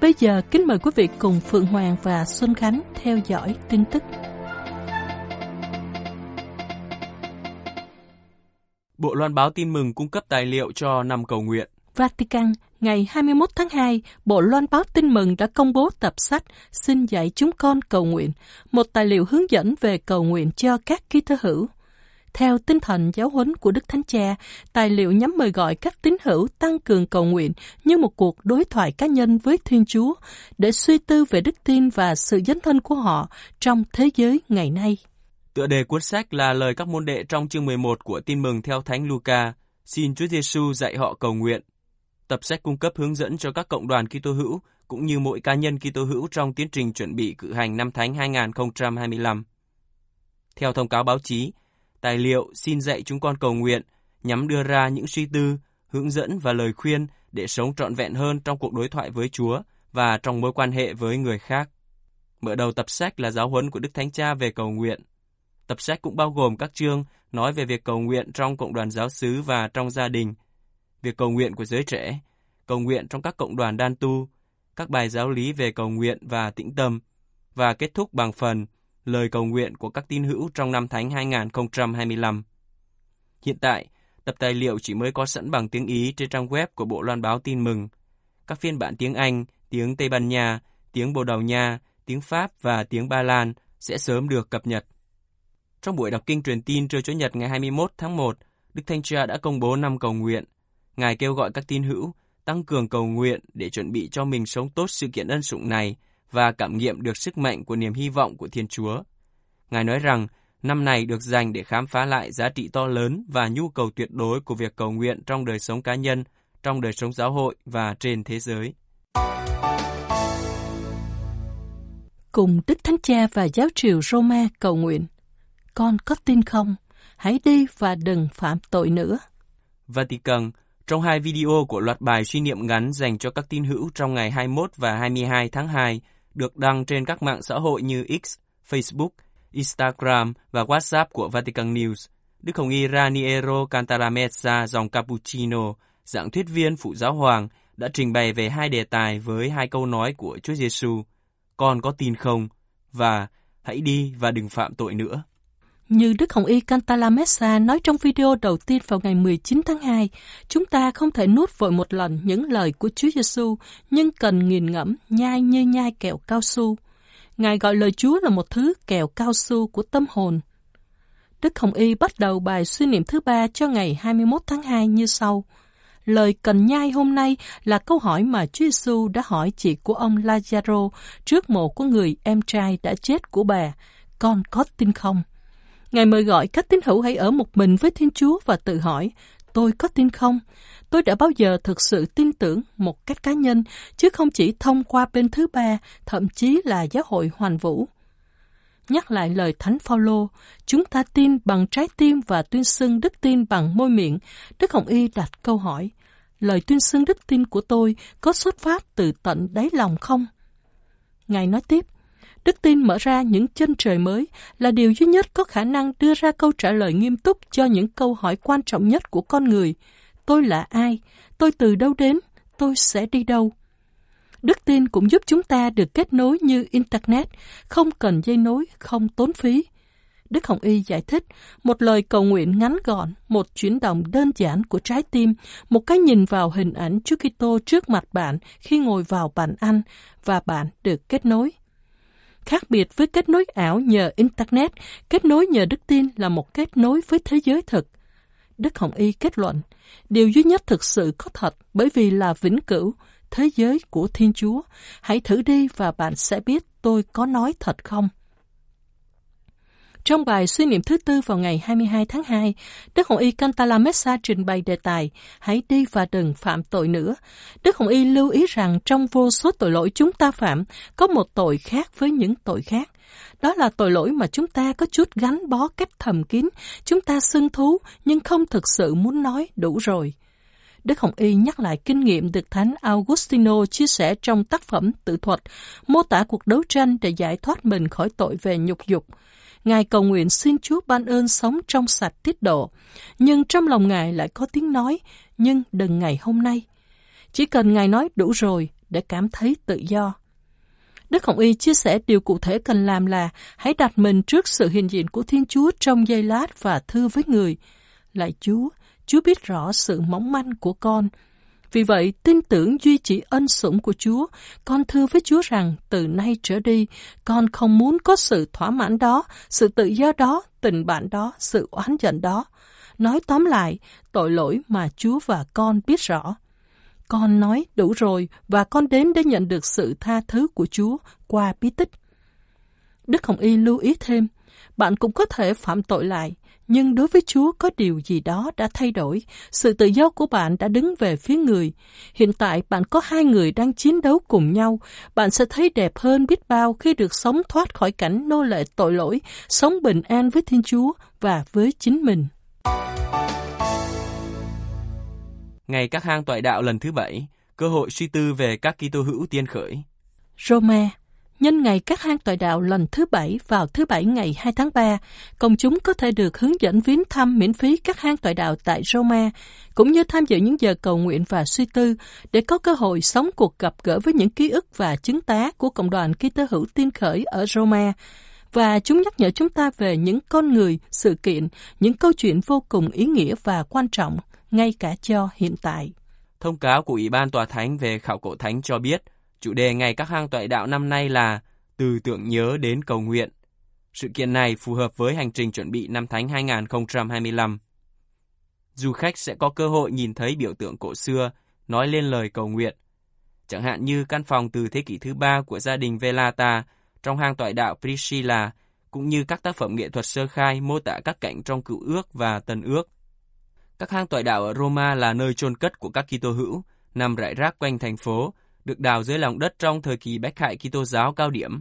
Bây giờ kính mời quý vị cùng Phượng Hoàng và Xuân Khánh theo dõi tin tức. Bộ loan báo tin mừng cung cấp tài liệu cho năm cầu nguyện. Vatican, ngày 21 tháng 2, Bộ Loan báo tin mừng đã công bố tập sách Xin dạy chúng con cầu nguyện, một tài liệu hướng dẫn về cầu nguyện cho các ký tơ hữu. Theo tinh thần giáo huấn của Đức Thánh Cha, tài liệu nhắm mời gọi các tín hữu tăng cường cầu nguyện như một cuộc đối thoại cá nhân với Thiên Chúa để suy tư về đức tin và sự dấn thân của họ trong thế giới ngày nay. Tựa đề cuốn sách là lời các môn đệ trong chương 11 của tin mừng theo Thánh Luca. Xin Chúa Giêsu dạy họ cầu nguyện. Tập sách cung cấp hướng dẫn cho các cộng đoàn Kitô hữu cũng như mỗi cá nhân Kitô hữu trong tiến trình chuẩn bị cử hành năm Thánh 2025. Theo thông cáo báo chí, tài liệu xin dạy chúng con cầu nguyện nhằm đưa ra những suy tư, hướng dẫn và lời khuyên để sống trọn vẹn hơn trong cuộc đối thoại với Chúa và trong mối quan hệ với người khác. Mở đầu tập sách là giáo huấn của Đức Thánh Cha về cầu nguyện. Tập sách cũng bao gồm các chương nói về việc cầu nguyện trong cộng đoàn giáo xứ và trong gia đình, việc cầu nguyện của giới trẻ, cầu nguyện trong các cộng đoàn đan tu, các bài giáo lý về cầu nguyện và tĩnh tâm, và kết thúc bằng phần lời cầu nguyện của các tín hữu trong năm Thánh 2025. Hiện tại, tập tài liệu chỉ mới có sẵn bằng tiếng Ý trên trang web của Bộ Loan báo tin mừng. Các phiên bản tiếng Anh, tiếng Tây Ban Nha, tiếng Bồ Đào Nha, tiếng Pháp và tiếng Ba Lan sẽ sớm được cập nhật. Trong buổi đọc kinh truyền tin trưa Chủ nhật ngày 21 tháng 1, Đức Thanh Cha đã công bố năm cầu nguyện. Ngài kêu gọi các tín hữu tăng cường cầu nguyện để chuẩn bị cho mình sống tốt sự kiện ân sủng này và cảm nghiệm được sức mạnh của niềm hy vọng của Thiên Chúa. Ngài nói rằng năm này được dành để khám phá lại giá trị to lớn và nhu cầu tuyệt đối của việc cầu nguyện trong đời sống cá nhân, trong đời sống giáo hội và trên thế giới. Cùng Đức Thánh Cha và giáo triều Roma cầu nguyện. Con có tin không? Hãy đi và đừng phạm tội nữa. Vatican, trong hai video của loạt bài suy niệm ngắn dành cho các tín hữu trong ngày 21 và 22 tháng 2 được đăng trên các mạng xã hội như X, Facebook, Instagram và WhatsApp của Vatican News. Đức Hồng Y Raniero Cantaramessa dòng Cappuccino, dạng thuyết viên phụ giáo hoàng, đã trình bày về hai đề tài với hai câu nói của Chúa Giêsu: "Con có tin không?" và "Hãy đi và đừng phạm tội nữa." Như Đức Hồng Y Cantalamessa nói trong video đầu tiên vào ngày 19 tháng 2, chúng ta không thể nuốt vội một lần những lời của Chúa Giêsu, nhưng cần nghiền ngẫm, nhai như nhai kẹo cao su. Ngài gọi lời Chúa là một thứ kẹo cao su của tâm hồn. Đức Hồng Y bắt đầu bài suy niệm thứ ba cho ngày 21 tháng 2 như sau. Lời cần nhai hôm nay là câu hỏi mà Chúa Giêsu đã hỏi chị của ông Lazaro trước mộ của người em trai đã chết của bà. Con có tin không? Ngài mời gọi các tín hữu hãy ở một mình với Thiên Chúa và tự hỏi, tôi có tin không? Tôi đã bao giờ thực sự tin tưởng một cách cá nhân, chứ không chỉ thông qua bên thứ ba, thậm chí là giáo hội hoàn vũ. Nhắc lại lời Thánh Phaolô, chúng ta tin bằng trái tim và tuyên xưng đức tin bằng môi miệng. Đức Hồng Y đặt câu hỏi, lời tuyên xưng đức tin của tôi có xuất phát từ tận đáy lòng không? Ngài nói tiếp, Đức tin mở ra những chân trời mới là điều duy nhất có khả năng đưa ra câu trả lời nghiêm túc cho những câu hỏi quan trọng nhất của con người. Tôi là ai? Tôi từ đâu đến? Tôi sẽ đi đâu? Đức tin cũng giúp chúng ta được kết nối như Internet, không cần dây nối, không tốn phí. Đức Hồng Y giải thích, một lời cầu nguyện ngắn gọn, một chuyển động đơn giản của trái tim, một cái nhìn vào hình ảnh Chúa Kitô trước mặt bạn khi ngồi vào bàn ăn và bạn được kết nối. Khác biệt với kết nối ảo nhờ Internet, kết nối nhờ đức tin là một kết nối với thế giới thực. Đức Hồng Y kết luận, điều duy nhất thực sự có thật bởi vì là vĩnh cửu, thế giới của Thiên Chúa. Hãy thử đi và bạn sẽ biết tôi có nói thật không. Trong bài suy niệm thứ tư vào ngày 22 tháng 2, Đức Hồng Y Cantalamessa trình bày đề tài Hãy đi và đừng phạm tội nữa. Đức Hồng Y lưu ý rằng trong vô số tội lỗi chúng ta phạm, có một tội khác với những tội khác. Đó là tội lỗi mà chúng ta có chút gắn bó cách thầm kín, chúng ta xưng thú nhưng không thực sự muốn nói đủ rồi. Đức Hồng Y nhắc lại kinh nghiệm được Thánh Augustino chia sẻ trong tác phẩm tự thuật, mô tả cuộc đấu tranh để giải thoát mình khỏi tội về nhục dục. Ngài cầu nguyện xin Chúa ban ơn sống trong sạch tiết độ, nhưng trong lòng Ngài lại có tiếng nói, nhưng đừng ngày hôm nay. Chỉ cần Ngài nói đủ rồi để cảm thấy tự do. Đức Hồng Y chia sẻ điều cụ thể cần làm là hãy đặt mình trước sự hiện diện của Thiên Chúa trong giây lát và thưa với người. Lại Chúa, Chúa biết rõ sự mỏng manh của con. Vì vậy, tin tưởng duy trì ân sủng của Chúa, con thưa với Chúa rằng từ nay trở đi, con không muốn có sự thỏa mãn đó, sự tự do đó, tình bạn đó, sự oán giận đó. Nói tóm lại, tội lỗi mà Chúa và con biết rõ. Con nói đủ rồi và con đến để nhận được sự tha thứ của Chúa qua bí tích. Đức Hồng Y lưu ý thêm, bạn cũng có thể phạm tội lại, nhưng đối với Chúa có điều gì đó đã thay đổi. Sự tự do của bạn đã đứng về phía người. Hiện tại bạn có hai người đang chiến đấu cùng nhau. Bạn sẽ thấy đẹp hơn biết bao khi được sống thoát khỏi cảnh nô lệ tội lỗi, sống bình an với Thiên Chúa và với chính mình. Ngày các hang tọa đạo lần thứ bảy, cơ hội suy tư về các Kitô hữu tiên khởi. Roma Nhân ngày các hang tọa đạo lần thứ bảy vào thứ bảy ngày 2 tháng 3, công chúng có thể được hướng dẫn viếng thăm miễn phí các hang tọa đạo tại Roma, cũng như tham dự những giờ cầu nguyện và suy tư để có cơ hội sống cuộc gặp gỡ với những ký ức và chứng tá của cộng đoàn Kitô hữu tiên khởi ở Roma. Và chúng nhắc nhở chúng ta về những con người, sự kiện, những câu chuyện vô cùng ý nghĩa và quan trọng, ngay cả cho hiện tại. Thông cáo của Ủy ban Tòa Thánh về khảo cổ thánh cho biết – Chủ đề ngày các hang toại đạo năm nay là Từ tưởng nhớ đến cầu nguyện. Sự kiện này phù hợp với hành trình chuẩn bị năm Thánh 2025. Du khách sẽ có cơ hội nhìn thấy biểu tượng cổ xưa, nói lên lời cầu nguyện. Chẳng hạn như căn phòng từ thế kỷ thứ ba của gia đình Velata trong hang tọa đạo Priscilla, cũng như các tác phẩm nghệ thuật sơ khai mô tả các cảnh trong cựu ước và tân ước. Các hang tọa đạo ở Roma là nơi chôn cất của các Kitô hữu, nằm rải rác quanh thành phố, được đào dưới lòng đất trong thời kỳ bách hại Kitô giáo cao điểm.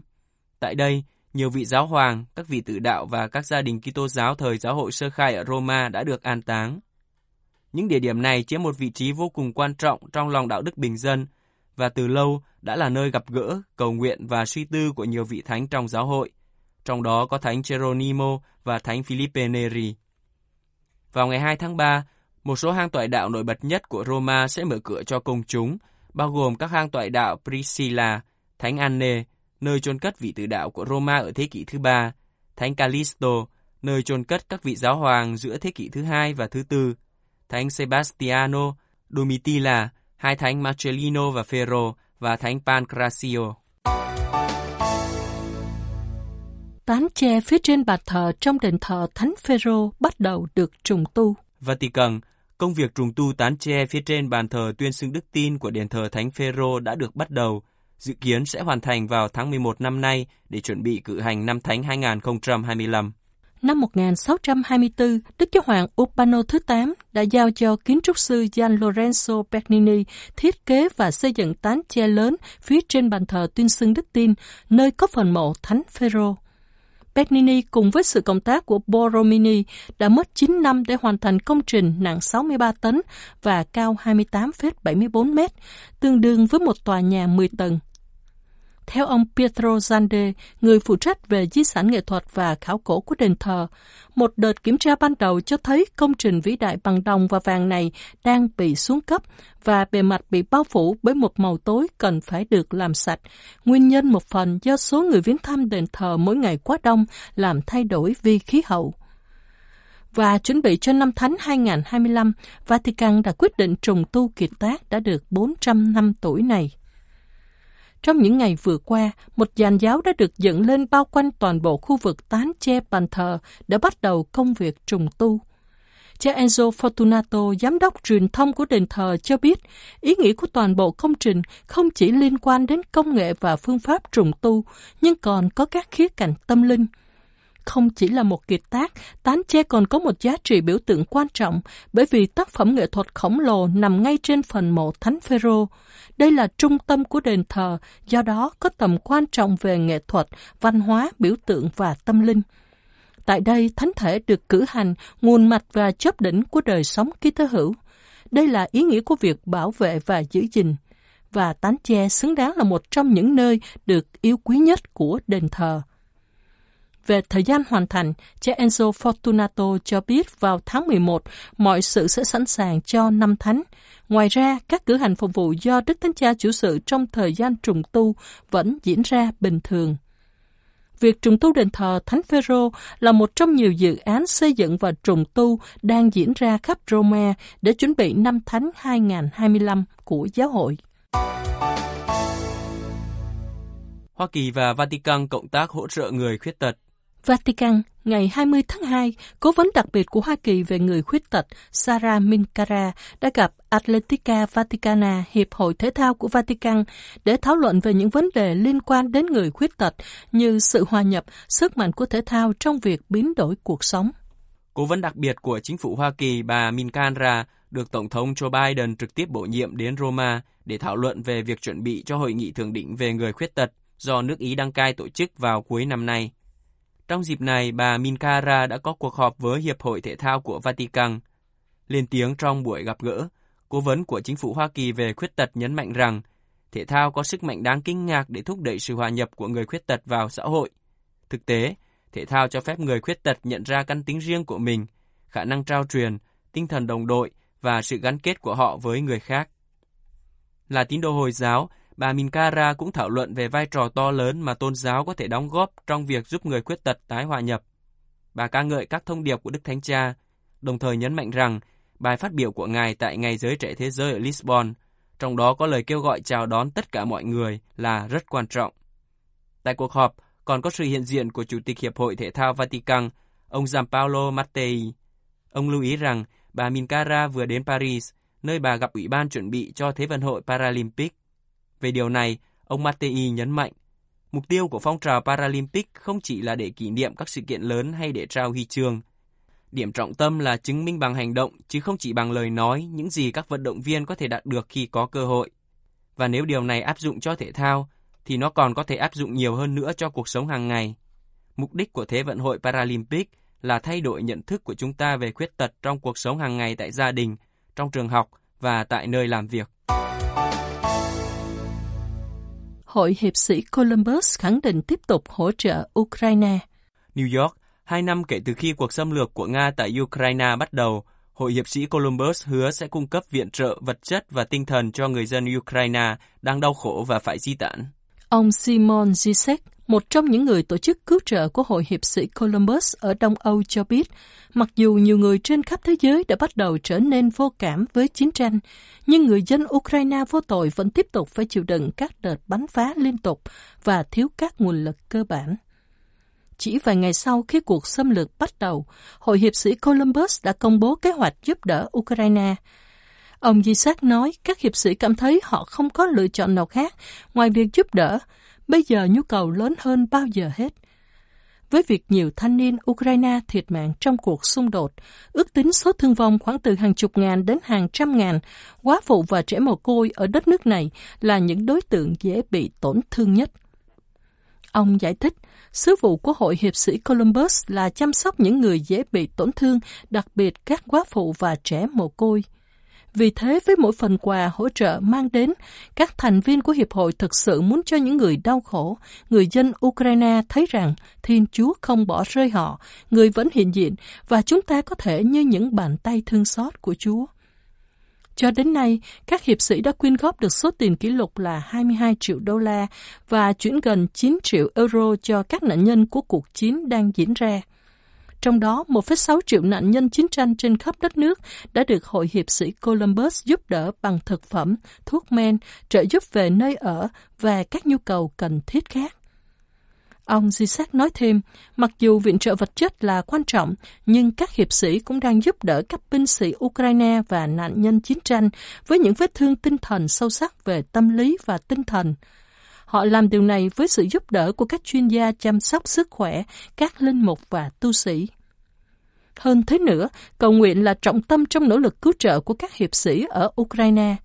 Tại đây, nhiều vị giáo hoàng, các vị tử đạo và các gia đình Kitô giáo thời giáo hội sơ khai ở Roma đã được an táng. Những địa điểm này chiếm một vị trí vô cùng quan trọng trong lòng đạo đức bình dân và từ lâu đã là nơi gặp gỡ, cầu nguyện và suy tư của nhiều vị thánh trong giáo hội, trong đó có Thánh Geronimo và Thánh Philippe Neri. Vào ngày 2 tháng 3, một số hang tọa đạo nổi bật nhất của Roma sẽ mở cửa cho công chúng bao gồm các hang toại đạo Priscilla, Thánh Anne, nơi chôn cất vị tử đạo của Roma ở thế kỷ thứ ba, Thánh Callisto, nơi chôn cất các vị giáo hoàng giữa thế kỷ thứ hai và thứ tư, Thánh Sebastiano, Domitilla, hai thánh Marcellino và Ferro và thánh Pancrazio. Tán tre phía trên bàn thờ trong đền thờ Thánh Phêrô bắt đầu được trùng tu. Vatican Công việc trùng tu tán tre phía trên bàn thờ tuyên xưng đức tin của đền thờ Thánh Phêrô đã được bắt đầu, dự kiến sẽ hoàn thành vào tháng 11 năm nay để chuẩn bị cử hành năm Thánh 2025. Năm 1624, Đức Giáo hoàng Urbano thứ 8 đã giao cho kiến trúc sư Gian Lorenzo Bernini thiết kế và xây dựng tán tre lớn phía trên bàn thờ tuyên xưng đức tin, nơi có phần mộ Thánh Phêrô. Bernini cùng với sự cộng tác của Borromini đã mất 9 năm để hoàn thành công trình nặng 63 tấn và cao 28,74 mét, tương đương với một tòa nhà 10 tầng. Theo ông Pietro Zande, người phụ trách về di sản nghệ thuật và khảo cổ của đền thờ, một đợt kiểm tra ban đầu cho thấy công trình vĩ đại bằng đồng và vàng này đang bị xuống cấp và bề mặt bị bao phủ bởi một màu tối cần phải được làm sạch. Nguyên nhân một phần do số người viếng thăm đền thờ mỗi ngày quá đông làm thay đổi vi khí hậu và chuẩn bị cho năm Thánh 2025, Vatican đã quyết định trùng tu kiệt tác đã được 400 năm tuổi này. Trong những ngày vừa qua, một dàn giáo đã được dựng lên bao quanh toàn bộ khu vực tán che bàn thờ đã bắt đầu công việc trùng tu. Cha Enzo Fortunato, giám đốc truyền thông của đền thờ cho biết, ý nghĩa của toàn bộ công trình không chỉ liên quan đến công nghệ và phương pháp trùng tu, nhưng còn có các khía cạnh tâm linh không chỉ là một kiệt tác, tán che còn có một giá trị biểu tượng quan trọng bởi vì tác phẩm nghệ thuật khổng lồ nằm ngay trên phần mộ Thánh Phêrô. Đây là trung tâm của đền thờ, do đó có tầm quan trọng về nghệ thuật, văn hóa, biểu tượng và tâm linh. Tại đây, thánh thể được cử hành, nguồn mạch và chớp đỉnh của đời sống ký tơ hữu. Đây là ý nghĩa của việc bảo vệ và giữ gìn. Và tán che xứng đáng là một trong những nơi được yêu quý nhất của đền thờ. Về thời gian hoàn thành, cha Enzo Fortunato cho biết vào tháng 11 mọi sự sẽ sẵn sàng cho năm thánh. Ngoài ra, các cử hành phục vụ do Đức Thánh Cha chủ sự trong thời gian trùng tu vẫn diễn ra bình thường. Việc trùng tu đền thờ Thánh Phêrô là một trong nhiều dự án xây dựng và trùng tu đang diễn ra khắp Roma để chuẩn bị năm Thánh 2025 của giáo hội. Hoa Kỳ và Vatican cộng tác hỗ trợ người khuyết tật Vatican, ngày 20 tháng 2, cố vấn đặc biệt của Hoa Kỳ về người khuyết tật Sarah Minkara đã gặp Atletica Vaticana, Hiệp hội Thể thao của Vatican, để thảo luận về những vấn đề liên quan đến người khuyết tật như sự hòa nhập, sức mạnh của thể thao trong việc biến đổi cuộc sống. Cố vấn đặc biệt của chính phủ Hoa Kỳ bà Minkara được Tổng thống Joe Biden trực tiếp bổ nhiệm đến Roma để thảo luận về việc chuẩn bị cho hội nghị thượng đỉnh về người khuyết tật do nước Ý đăng cai tổ chức vào cuối năm nay. Trong dịp này, bà Minkara đã có cuộc họp với Hiệp hội Thể thao của Vatican. Lên tiếng trong buổi gặp gỡ, cố vấn của chính phủ Hoa Kỳ về khuyết tật nhấn mạnh rằng thể thao có sức mạnh đáng kinh ngạc để thúc đẩy sự hòa nhập của người khuyết tật vào xã hội. Thực tế, thể thao cho phép người khuyết tật nhận ra căn tính riêng của mình, khả năng trao truyền, tinh thần đồng đội và sự gắn kết của họ với người khác. Là tín đồ Hồi giáo, bà Minkara cũng thảo luận về vai trò to lớn mà tôn giáo có thể đóng góp trong việc giúp người khuyết tật tái hòa nhập. Bà ca ngợi các thông điệp của Đức Thánh Cha, đồng thời nhấn mạnh rằng bài phát biểu của Ngài tại Ngày Giới Trẻ Thế Giới ở Lisbon, trong đó có lời kêu gọi chào đón tất cả mọi người là rất quan trọng. Tại cuộc họp, còn có sự hiện diện của Chủ tịch Hiệp hội Thể thao Vatican, ông Giampaolo Mattei. Ông lưu ý rằng bà Minkara vừa đến Paris, nơi bà gặp Ủy ban chuẩn bị cho Thế vận hội Paralympic. Về điều này, ông Mattei nhấn mạnh, mục tiêu của phong trào Paralympic không chỉ là để kỷ niệm các sự kiện lớn hay để trao huy chương. Điểm trọng tâm là chứng minh bằng hành động chứ không chỉ bằng lời nói những gì các vận động viên có thể đạt được khi có cơ hội. Và nếu điều này áp dụng cho thể thao, thì nó còn có thể áp dụng nhiều hơn nữa cho cuộc sống hàng ngày. Mục đích của Thế vận hội Paralympic là thay đổi nhận thức của chúng ta về khuyết tật trong cuộc sống hàng ngày tại gia đình, trong trường học và tại nơi làm việc. Hội hiệp sĩ Columbus khẳng định tiếp tục hỗ trợ Ukraine. New York, hai năm kể từ khi cuộc xâm lược của Nga tại Ukraine bắt đầu, Hội hiệp sĩ Columbus hứa sẽ cung cấp viện trợ vật chất và tinh thần cho người dân Ukraine đang đau khổ và phải di tản. Ông Simon Zizek, một trong những người tổ chức cứu trợ của Hội hiệp sĩ Columbus ở Đông Âu cho biết, mặc dù nhiều người trên khắp thế giới đã bắt đầu trở nên vô cảm với chiến tranh, nhưng người dân Ukraine vô tội vẫn tiếp tục phải chịu đựng các đợt bắn phá liên tục và thiếu các nguồn lực cơ bản. Chỉ vài ngày sau khi cuộc xâm lược bắt đầu, Hội hiệp sĩ Columbus đã công bố kế hoạch giúp đỡ Ukraine. Ông Di Sát nói các hiệp sĩ cảm thấy họ không có lựa chọn nào khác ngoài việc giúp đỡ. Bây giờ nhu cầu lớn hơn bao giờ hết. Với việc nhiều thanh niên Ukraine thiệt mạng trong cuộc xung đột, ước tính số thương vong khoảng từ hàng chục ngàn đến hàng trăm ngàn, quá phụ và trẻ mồ côi ở đất nước này là những đối tượng dễ bị tổn thương nhất. Ông giải thích, sứ vụ của Hội Hiệp sĩ Columbus là chăm sóc những người dễ bị tổn thương, đặc biệt các quá phụ và trẻ mồ côi. Vì thế, với mỗi phần quà hỗ trợ mang đến, các thành viên của Hiệp hội thực sự muốn cho những người đau khổ, người dân Ukraine thấy rằng Thiên Chúa không bỏ rơi họ, người vẫn hiện diện và chúng ta có thể như những bàn tay thương xót của Chúa. Cho đến nay, các hiệp sĩ đã quyên góp được số tiền kỷ lục là 22 triệu đô la và chuyển gần 9 triệu euro cho các nạn nhân của cuộc chiến đang diễn ra. Trong đó, 1,6 triệu nạn nhân chiến tranh trên khắp đất nước đã được Hội Hiệp sĩ Columbus giúp đỡ bằng thực phẩm, thuốc men, trợ giúp về nơi ở và các nhu cầu cần thiết khác. Ông Zizek nói thêm, mặc dù viện trợ vật chất là quan trọng, nhưng các hiệp sĩ cũng đang giúp đỡ các binh sĩ Ukraine và nạn nhân chiến tranh với những vết thương tinh thần sâu sắc về tâm lý và tinh thần. Họ làm điều này với sự giúp đỡ của các chuyên gia chăm sóc sức khỏe, các linh mục và tu sĩ. Hơn thế nữa, cầu nguyện là trọng tâm trong nỗ lực cứu trợ của các hiệp sĩ ở Ukraine.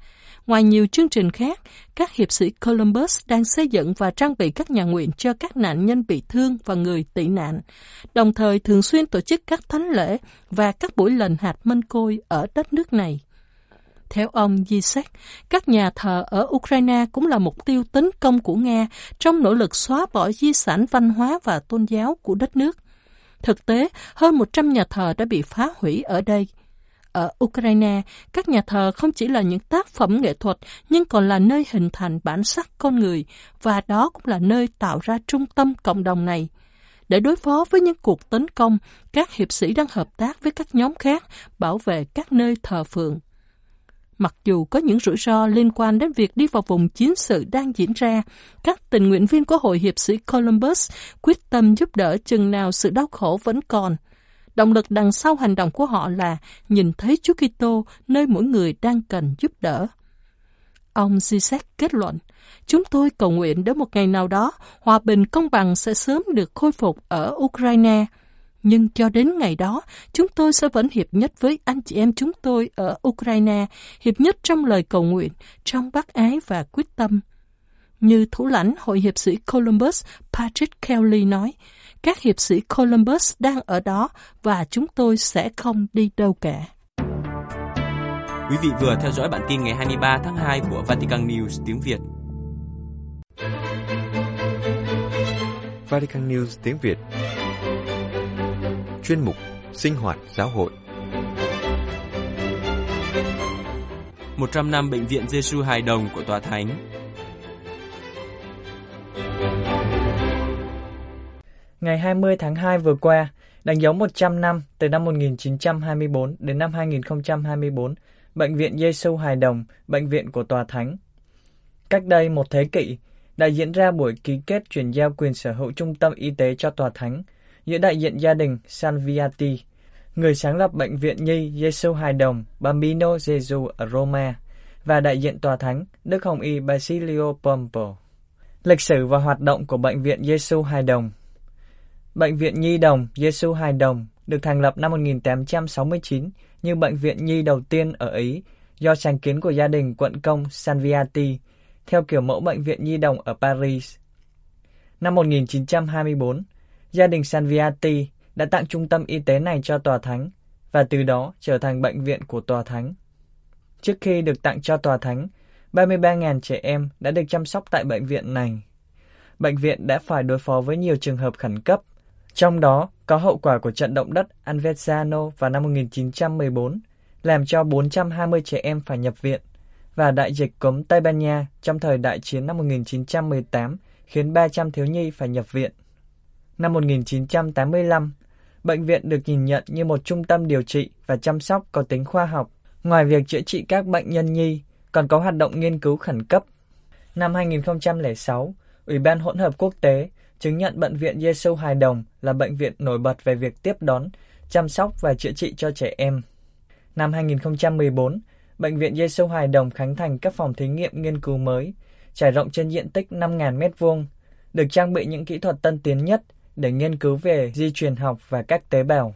Ngoài nhiều chương trình khác, các hiệp sĩ Columbus đang xây dựng và trang bị các nhà nguyện cho các nạn nhân bị thương và người tị nạn, đồng thời thường xuyên tổ chức các thánh lễ và các buổi lần hạt mân côi ở đất nước này. Theo ông Zizek, các nhà thờ ở Ukraine cũng là mục tiêu tấn công của Nga trong nỗ lực xóa bỏ di sản văn hóa và tôn giáo của đất nước. Thực tế, hơn 100 nhà thờ đã bị phá hủy ở đây. Ở Ukraine, các nhà thờ không chỉ là những tác phẩm nghệ thuật, nhưng còn là nơi hình thành bản sắc con người, và đó cũng là nơi tạo ra trung tâm cộng đồng này. Để đối phó với những cuộc tấn công, các hiệp sĩ đang hợp tác với các nhóm khác bảo vệ các nơi thờ phượng. Mặc dù có những rủi ro liên quan đến việc đi vào vùng chiến sự đang diễn ra, các tình nguyện viên của Hội Hiệp sĩ Columbus quyết tâm giúp đỡ chừng nào sự đau khổ vẫn còn. Động lực đằng sau hành động của họ là nhìn thấy Chúa Kitô nơi mỗi người đang cần giúp đỡ. Ông Zizek kết luận, chúng tôi cầu nguyện đến một ngày nào đó, hòa bình công bằng sẽ sớm được khôi phục ở Ukraine – nhưng cho đến ngày đó, chúng tôi sẽ vẫn hiệp nhất với anh chị em chúng tôi ở Ukraine, hiệp nhất trong lời cầu nguyện, trong bác ái và quyết tâm. Như thủ lãnh Hội hiệp sĩ Columbus Patrick Kelly nói, các hiệp sĩ Columbus đang ở đó và chúng tôi sẽ không đi đâu cả. Quý vị vừa theo dõi bản tin ngày 23 tháng 2 của Vatican News tiếng Việt. Vatican News tiếng Việt chuyên mục Sinh hoạt giáo hội. 100 năm Bệnh viện Giêsu Hài Đồng của Tòa Thánh Ngày 20 tháng 2 vừa qua, đánh dấu 100 năm từ năm 1924 đến năm 2024, Bệnh viện Giêsu Hài Đồng, Bệnh viện của Tòa Thánh. Cách đây một thế kỷ, đã diễn ra buổi ký kết chuyển giao quyền sở hữu trung tâm y tế cho Tòa Thánh – giữa đại diện gia đình Salviati, người sáng lập Bệnh viện Nhi Giêsu Hài Đồng Bambino Gesù ở Roma, và đại diện tòa thánh Đức Hồng Y Basilio Pompo. Lịch sử và hoạt động của Bệnh viện Giêsu Hài Đồng Bệnh viện Nhi Đồng Giêsu Hài Đồng được thành lập năm 1869 như bệnh viện nhi đầu tiên ở Ý do sáng kiến của gia đình quận công Sanviati theo kiểu mẫu bệnh viện nhi đồng ở Paris. Năm 1924, gia đình Sanviati đã tặng trung tâm y tế này cho Tòa Thánh và từ đó trở thành bệnh viện của Tòa Thánh. Trước khi được tặng cho Tòa Thánh, 33.000 trẻ em đã được chăm sóc tại bệnh viện này. Bệnh viện đã phải đối phó với nhiều trường hợp khẩn cấp, trong đó có hậu quả của trận động đất Anversano vào năm 1914, làm cho 420 trẻ em phải nhập viện, và đại dịch cúm Tây Ban Nha trong thời đại chiến năm 1918 khiến 300 thiếu nhi phải nhập viện. Năm 1985, bệnh viện được nhìn nhận như một trung tâm điều trị và chăm sóc có tính khoa học. Ngoài việc chữa trị các bệnh nhân nhi, còn có hoạt động nghiên cứu khẩn cấp. Năm 2006, Ủy ban hỗn hợp quốc tế chứng nhận Bệnh viện Giêsu Hài Đồng là bệnh viện nổi bật về việc tiếp đón, chăm sóc và chữa trị cho trẻ em. Năm 2014, Bệnh viện Giêsu Hài Đồng khánh thành các phòng thí nghiệm nghiên cứu mới, trải rộng trên diện tích 5.000 m2, được trang bị những kỹ thuật tân tiến nhất để nghiên cứu về di truyền học và các tế bào.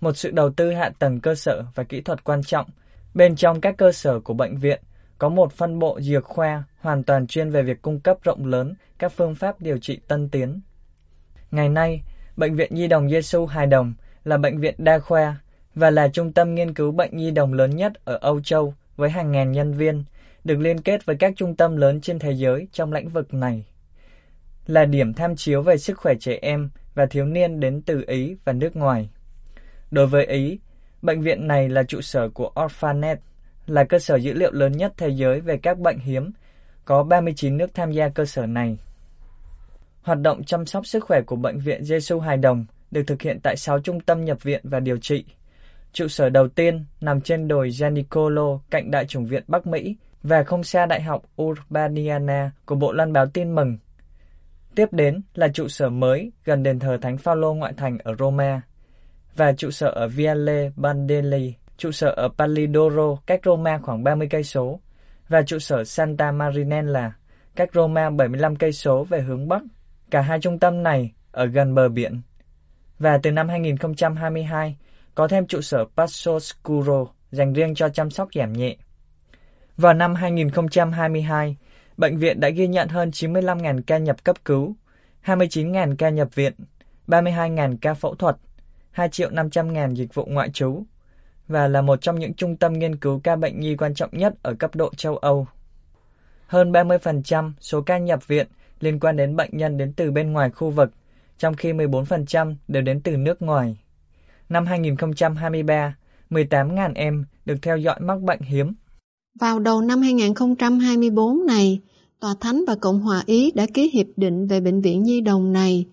Một sự đầu tư hạ tầng cơ sở và kỹ thuật quan trọng. Bên trong các cơ sở của bệnh viện có một phân bộ dược khoa hoàn toàn chuyên về việc cung cấp rộng lớn các phương pháp điều trị tân tiến. Ngày nay, Bệnh viện Nhi đồng Giêsu Hài Đồng là bệnh viện đa khoa và là trung tâm nghiên cứu bệnh nhi đồng lớn nhất ở Âu Châu với hàng ngàn nhân viên, được liên kết với các trung tâm lớn trên thế giới trong lĩnh vực này là điểm tham chiếu về sức khỏe trẻ em và thiếu niên đến từ Ý và nước ngoài. Đối với Ý, bệnh viện này là trụ sở của Orphanet, là cơ sở dữ liệu lớn nhất thế giới về các bệnh hiếm, có 39 nước tham gia cơ sở này. Hoạt động chăm sóc sức khỏe của Bệnh viện Giêsu Hài Đồng được thực hiện tại 6 trung tâm nhập viện và điều trị. Trụ sở đầu tiên nằm trên đồi Gianicolo cạnh Đại chủng viện Bắc Mỹ và không xa Đại học Urbaniana của Bộ Loan báo tin mừng Tiếp đến là trụ sở mới gần đền thờ Thánh Phaolô ngoại thành ở Roma và trụ sở ở Viale Bandelli, trụ sở ở Palidoro cách Roma khoảng 30 cây số và trụ sở Santa Marinella cách Roma 75 cây số về hướng bắc. Cả hai trung tâm này ở gần bờ biển. Và từ năm 2022 có thêm trụ sở Passo Scuro dành riêng cho chăm sóc giảm nhẹ. Vào năm 2022, bệnh viện đã ghi nhận hơn 95.000 ca nhập cấp cứu, 29.000 ca nhập viện, 32.000 ca phẫu thuật, 2 triệu 500.000 dịch vụ ngoại trú và là một trong những trung tâm nghiên cứu ca bệnh nhi quan trọng nhất ở cấp độ châu Âu. Hơn 30% số ca nhập viện liên quan đến bệnh nhân đến từ bên ngoài khu vực, trong khi 14% đều đến từ nước ngoài. Năm 2023, 18.000 em được theo dõi mắc bệnh hiếm. Vào đầu năm 2024 này, Tòa Thánh và Cộng hòa Ý đã ký hiệp định về Bệnh viện Nhi đồng này.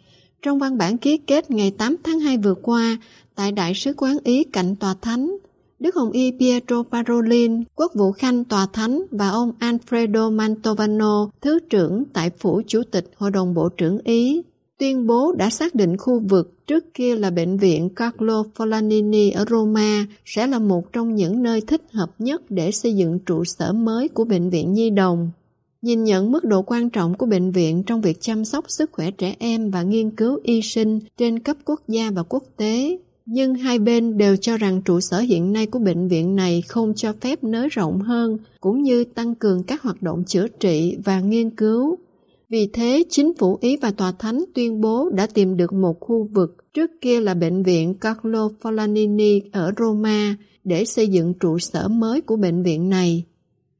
Trong văn bản ký kết ngày 8 tháng 2 vừa qua, tại Đại sứ quán Ý cạnh Tòa Thánh, Đức Hồng Y Pietro Parolin, quốc vụ khanh Tòa Thánh và ông Alfredo Mantovano, Thứ trưởng tại Phủ Chủ tịch Hội đồng Bộ trưởng Ý, tuyên bố đã xác định khu vực trước kia là bệnh viện Carlo Folanini ở Roma sẽ là một trong những nơi thích hợp nhất để xây dựng trụ sở mới của Bệnh viện Nhi Đồng. Nhìn nhận mức độ quan trọng của bệnh viện trong việc chăm sóc sức khỏe trẻ em và nghiên cứu y sinh trên cấp quốc gia và quốc tế, nhưng hai bên đều cho rằng trụ sở hiện nay của bệnh viện này không cho phép nới rộng hơn cũng như tăng cường các hoạt động chữa trị và nghiên cứu. Vì thế, chính phủ Ý và Tòa Thánh tuyên bố đã tìm được một khu vực trước kia là bệnh viện Carlo Folanini ở Roma để xây dựng trụ sở mới của bệnh viện này.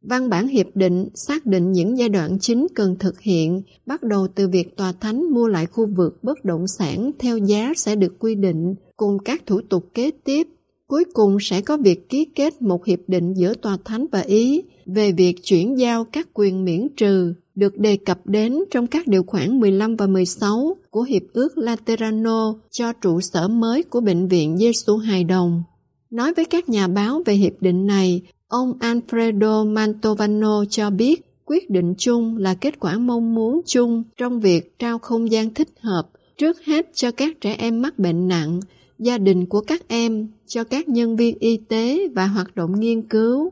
Văn bản hiệp định xác định những giai đoạn chính cần thực hiện, bắt đầu từ việc tòa thánh mua lại khu vực bất động sản theo giá sẽ được quy định, cùng các thủ tục kế tiếp. Cuối cùng sẽ có việc ký kết một hiệp định giữa tòa thánh và Ý về việc chuyển giao các quyền miễn trừ được đề cập đến trong các điều khoản 15 và 16 của Hiệp ước Laterano cho trụ sở mới của Bệnh viện Giêsu Hài Đồng. Nói với các nhà báo về hiệp định này, Ông Alfredo Mantovano cho biết quyết định chung là kết quả mong muốn chung trong việc trao không gian thích hợp trước hết cho các trẻ em mắc bệnh nặng, gia đình của các em, cho các nhân viên y tế và hoạt động nghiên cứu.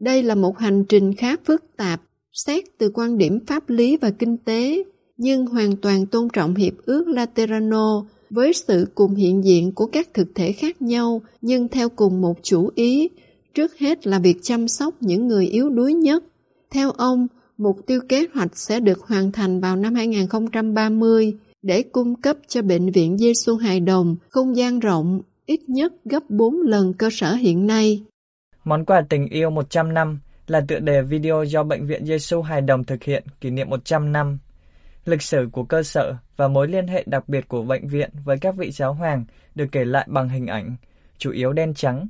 Đây là một hành trình khá phức tạp, xét từ quan điểm pháp lý và kinh tế, nhưng hoàn toàn tôn trọng hiệp ước Laterano với sự cùng hiện diện của các thực thể khác nhau nhưng theo cùng một chủ ý trước hết là việc chăm sóc những người yếu đuối nhất. Theo ông, mục tiêu kế hoạch sẽ được hoàn thành vào năm 2030 để cung cấp cho Bệnh viện Giêsu Hài Đồng không gian rộng ít nhất gấp 4 lần cơ sở hiện nay. Món quà tình yêu 100 năm là tựa đề video do Bệnh viện Giêsu Hài Đồng thực hiện kỷ niệm 100 năm. Lịch sử của cơ sở và mối liên hệ đặc biệt của bệnh viện với các vị giáo hoàng được kể lại bằng hình ảnh, chủ yếu đen trắng,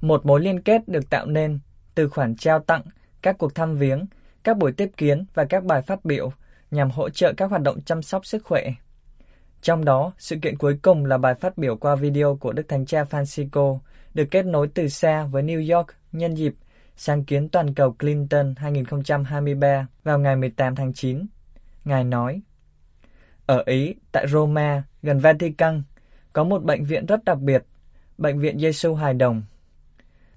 một mối liên kết được tạo nên từ khoản trao tặng, các cuộc thăm viếng, các buổi tiếp kiến và các bài phát biểu nhằm hỗ trợ các hoạt động chăm sóc sức khỏe. Trong đó, sự kiện cuối cùng là bài phát biểu qua video của Đức Thánh Cha Francisco được kết nối từ xa với New York nhân dịp sáng kiến toàn cầu Clinton 2023 vào ngày 18 tháng 9. Ngài nói, Ở Ý, tại Roma, gần Vatican, có một bệnh viện rất đặc biệt, Bệnh viện Giêsu Hài Đồng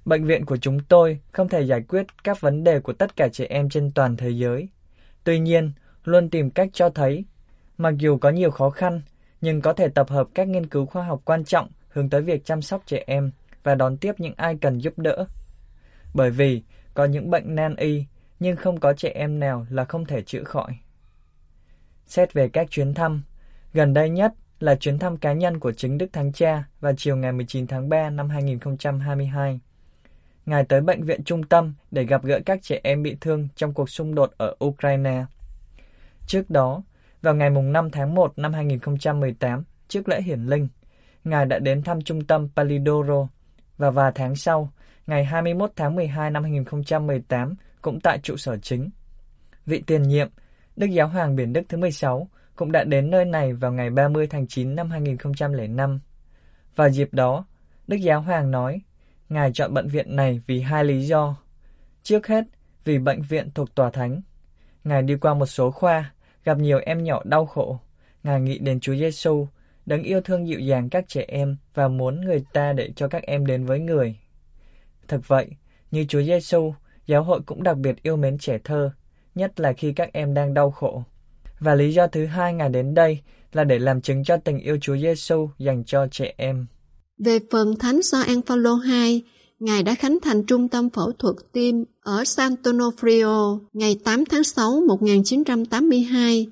Bệnh viện của chúng tôi không thể giải quyết các vấn đề của tất cả trẻ em trên toàn thế giới. Tuy nhiên, luôn tìm cách cho thấy, mặc dù có nhiều khó khăn, nhưng có thể tập hợp các nghiên cứu khoa học quan trọng hướng tới việc chăm sóc trẻ em và đón tiếp những ai cần giúp đỡ. Bởi vì có những bệnh nan y, nhưng không có trẻ em nào là không thể chữa khỏi. Xét về các chuyến thăm, gần đây nhất là chuyến thăm cá nhân của chính Đức Thánh Cha vào chiều ngày 19 tháng 3 năm 2022. Ngài tới bệnh viện trung tâm để gặp gỡ các trẻ em bị thương trong cuộc xung đột ở Ukraine. Trước đó, vào ngày 5 tháng 1 năm 2018, trước lễ hiển linh, Ngài đã đến thăm trung tâm Palidoro và vài tháng sau, ngày 21 tháng 12 năm 2018, cũng tại trụ sở chính. Vị tiền nhiệm, Đức Giáo hoàng Biển Đức thứ 16, cũng đã đến nơi này vào ngày 30 tháng 9 năm 2005. Vào dịp đó, Đức Giáo hoàng nói Ngài chọn bệnh viện này vì hai lý do. Trước hết, vì bệnh viện thuộc tòa thánh. Ngài đi qua một số khoa, gặp nhiều em nhỏ đau khổ. Ngài nghĩ đến Chúa Giêsu, đấng yêu thương dịu dàng các trẻ em và muốn người ta để cho các em đến với người. Thực vậy, như Chúa Giêsu, giáo hội cũng đặc biệt yêu mến trẻ thơ, nhất là khi các em đang đau khổ. Và lý do thứ hai Ngài đến đây là để làm chứng cho tình yêu Chúa Giêsu dành cho trẻ em. Về phần Thánh Gioan Phaolô II, Ngài đã khánh thành trung tâm phẫu thuật tim ở Sant'Onofrio ngày 8 tháng 6 1982.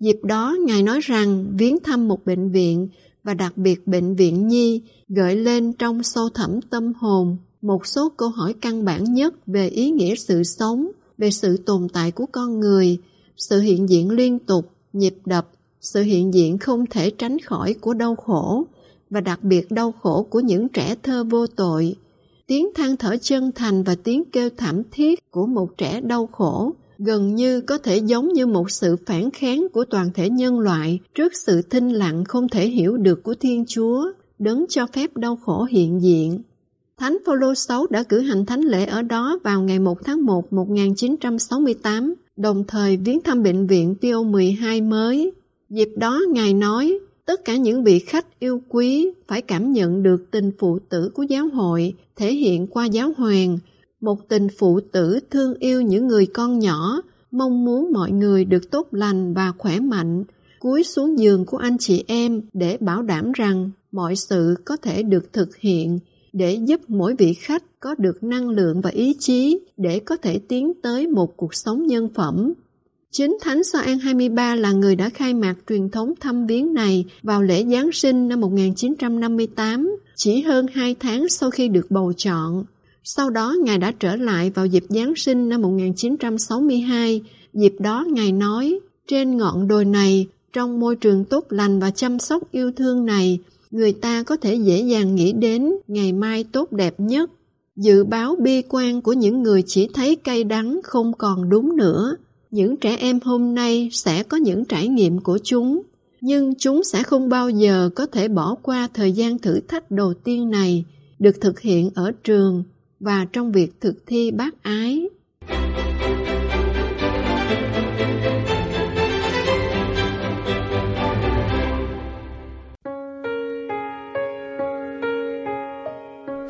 Dịp đó, Ngài nói rằng viếng thăm một bệnh viện và đặc biệt bệnh viện Nhi gợi lên trong sâu thẳm tâm hồn một số câu hỏi căn bản nhất về ý nghĩa sự sống, về sự tồn tại của con người, sự hiện diện liên tục, nhịp đập, sự hiện diện không thể tránh khỏi của đau khổ và đặc biệt đau khổ của những trẻ thơ vô tội. Tiếng than thở chân thành và tiếng kêu thảm thiết của một trẻ đau khổ gần như có thể giống như một sự phản kháng của toàn thể nhân loại trước sự thinh lặng không thể hiểu được của Thiên Chúa, đấng cho phép đau khổ hiện diện. Thánh Phaolô 6 đã cử hành thánh lễ ở đó vào ngày 1 tháng 1 1968, đồng thời viếng thăm bệnh viện Pio 12 mới. Dịp đó Ngài nói, tất cả những vị khách yêu quý phải cảm nhận được tình phụ tử của giáo hội thể hiện qua giáo hoàng, một tình phụ tử thương yêu những người con nhỏ, mong muốn mọi người được tốt lành và khỏe mạnh, cúi xuống giường của anh chị em để bảo đảm rằng mọi sự có thể được thực hiện để giúp mỗi vị khách có được năng lượng và ý chí để có thể tiến tới một cuộc sống nhân phẩm. Chính Thánh Gioan 23 là người đã khai mạc truyền thống thăm viếng này vào lễ Giáng sinh năm 1958, chỉ hơn hai tháng sau khi được bầu chọn. Sau đó Ngài đã trở lại vào dịp Giáng sinh năm 1962. Dịp đó Ngài nói, trên ngọn đồi này, trong môi trường tốt lành và chăm sóc yêu thương này, người ta có thể dễ dàng nghĩ đến ngày mai tốt đẹp nhất. Dự báo bi quan của những người chỉ thấy cay đắng không còn đúng nữa. Những trẻ em hôm nay sẽ có những trải nghiệm của chúng, nhưng chúng sẽ không bao giờ có thể bỏ qua thời gian thử thách đầu tiên này, được thực hiện ở trường và trong việc thực thi bác ái.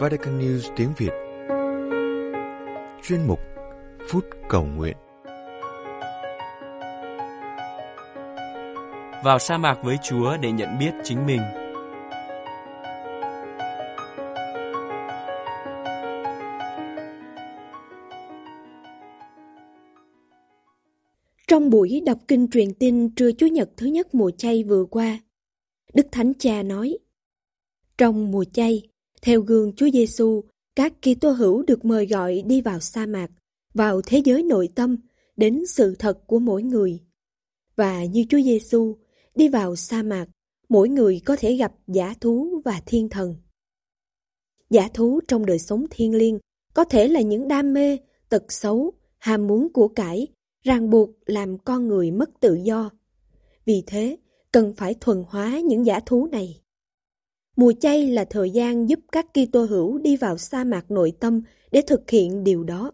Vatican News tiếng Việt. Chuyên mục Phút Cầu Nguyện. Vào sa mạc với Chúa để nhận biết chính mình. Trong buổi đọc kinh truyền tin trưa Chủ nhật thứ nhất mùa chay vừa qua, Đức Thánh Cha nói: Trong mùa chay, theo gương Chúa Giêsu, các Kitô hữu được mời gọi đi vào sa mạc, vào thế giới nội tâm, đến sự thật của mỗi người. Và như Chúa Giêsu đi vào sa mạc, mỗi người có thể gặp giả thú và thiên thần. Giả thú trong đời sống thiên liêng có thể là những đam mê, tật xấu, ham muốn của cải, ràng buộc làm con người mất tự do. Vì thế, cần phải thuần hóa những giả thú này. Mùa chay là thời gian giúp các Kitô hữu đi vào sa mạc nội tâm để thực hiện điều đó.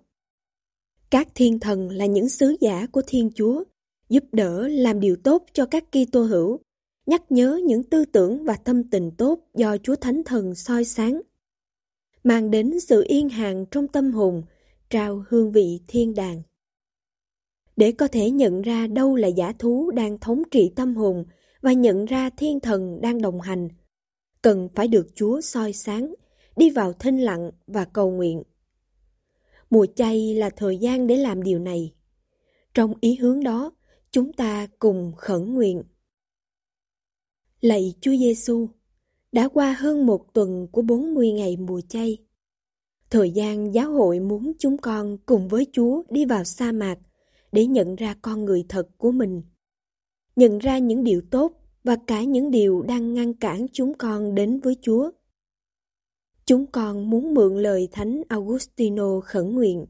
Các thiên thần là những sứ giả của Thiên Chúa, giúp đỡ làm điều tốt cho các Kitô hữu, nhắc nhớ những tư tưởng và tâm tình tốt do Chúa Thánh Thần soi sáng, mang đến sự yên hàng trong tâm hồn, trao hương vị thiên đàng. Để có thể nhận ra đâu là giả thú đang thống trị tâm hồn và nhận ra thiên thần đang đồng hành, cần phải được Chúa soi sáng, đi vào thinh lặng và cầu nguyện. Mùa chay là thời gian để làm điều này. Trong ý hướng đó, chúng ta cùng khẩn nguyện. Lạy Chúa Giêsu, đã qua hơn một tuần của 40 ngày mùa chay. Thời gian giáo hội muốn chúng con cùng với Chúa đi vào sa mạc để nhận ra con người thật của mình. Nhận ra những điều tốt và cả những điều đang ngăn cản chúng con đến với Chúa. Chúng con muốn mượn lời Thánh Augustino khẩn nguyện.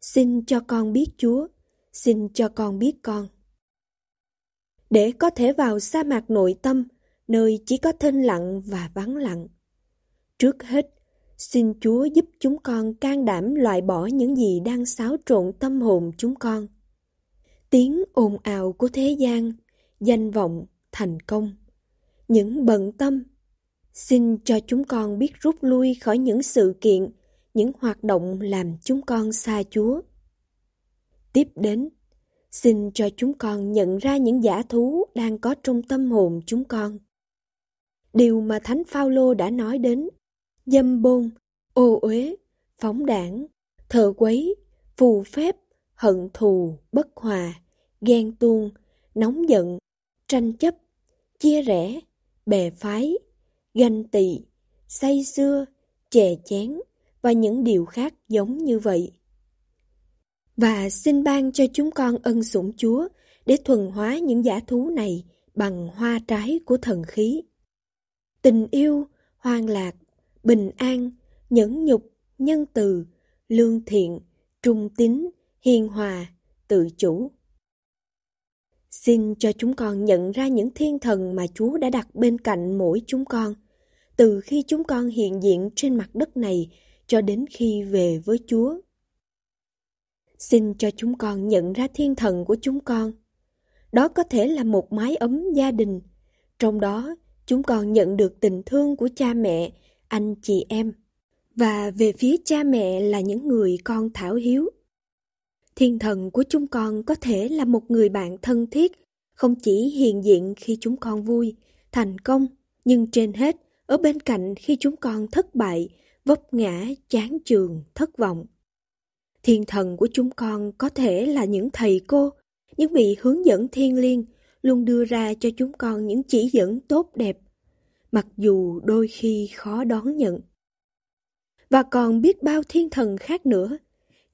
Xin cho con biết Chúa, xin cho con biết con. Để có thể vào sa mạc nội tâm, nơi chỉ có thinh lặng và vắng lặng. Trước hết, xin Chúa giúp chúng con can đảm loại bỏ những gì đang xáo trộn tâm hồn chúng con. Tiếng ồn ào của thế gian, danh vọng, thành công. Những bận tâm, xin cho chúng con biết rút lui khỏi những sự kiện, những hoạt động làm chúng con xa Chúa. Tiếp đến, xin cho chúng con nhận ra những giả thú đang có trong tâm hồn chúng con. Điều mà Thánh Phaolô đã nói đến, dâm bôn, ô uế, phóng đảng, thờ quấy, phù phép, hận thù, bất hòa, ghen tuông, nóng giận, tranh chấp, chia rẽ, bè phái, ganh tị, say xưa, chè chén và những điều khác giống như vậy. Và xin ban cho chúng con ân sủng Chúa để thuần hóa những giả thú này bằng hoa trái của thần khí. Tình yêu, hoang lạc, bình an, nhẫn nhục, nhân từ, lương thiện, trung tín, hiền hòa, tự chủ. Xin cho chúng con nhận ra những thiên thần mà Chúa đã đặt bên cạnh mỗi chúng con, từ khi chúng con hiện diện trên mặt đất này cho đến khi về với Chúa. Xin cho chúng con nhận ra thiên thần của chúng con. Đó có thể là một mái ấm gia đình, trong đó chúng con nhận được tình thương của cha mẹ, anh chị em. Và về phía cha mẹ là những người con thảo hiếu. Thiên thần của chúng con có thể là một người bạn thân thiết, không chỉ hiện diện khi chúng con vui, thành công, nhưng trên hết, ở bên cạnh khi chúng con thất bại, vấp ngã, chán trường, thất vọng. Thiên thần của chúng con có thể là những thầy cô, những vị hướng dẫn thiên liêng, luôn đưa ra cho chúng con những chỉ dẫn tốt đẹp, mặc dù đôi khi khó đón nhận. Và còn biết bao thiên thần khác nữa,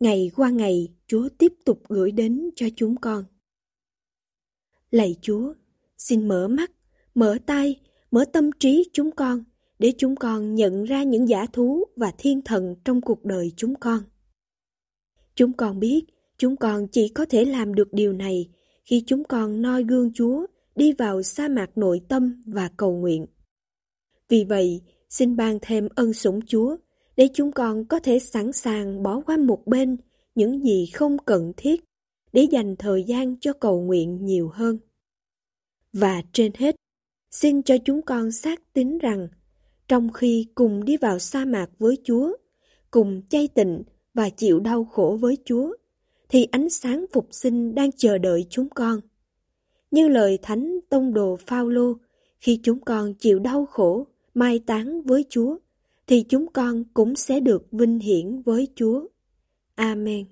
ngày qua ngày Chúa tiếp tục gửi đến cho chúng con. Lạy Chúa, xin mở mắt, mở tay, mở tâm trí chúng con để chúng con nhận ra những giả thú và thiên thần trong cuộc đời chúng con. Chúng con biết chúng con chỉ có thể làm được điều này khi chúng con noi gương Chúa đi vào sa mạc nội tâm và cầu nguyện. Vì vậy, xin ban thêm ân sủng Chúa để chúng con có thể sẵn sàng bỏ qua một bên những gì không cần thiết để dành thời gian cho cầu nguyện nhiều hơn. Và trên hết, xin cho chúng con xác tín rằng trong khi cùng đi vào sa mạc với Chúa, cùng chay tịnh và chịu đau khổ với Chúa, thì ánh sáng phục sinh đang chờ đợi chúng con. Như lời Thánh Tông Đồ Phaolô, khi chúng con chịu đau khổ, mai táng với Chúa, thì chúng con cũng sẽ được vinh hiển với Chúa. Amen.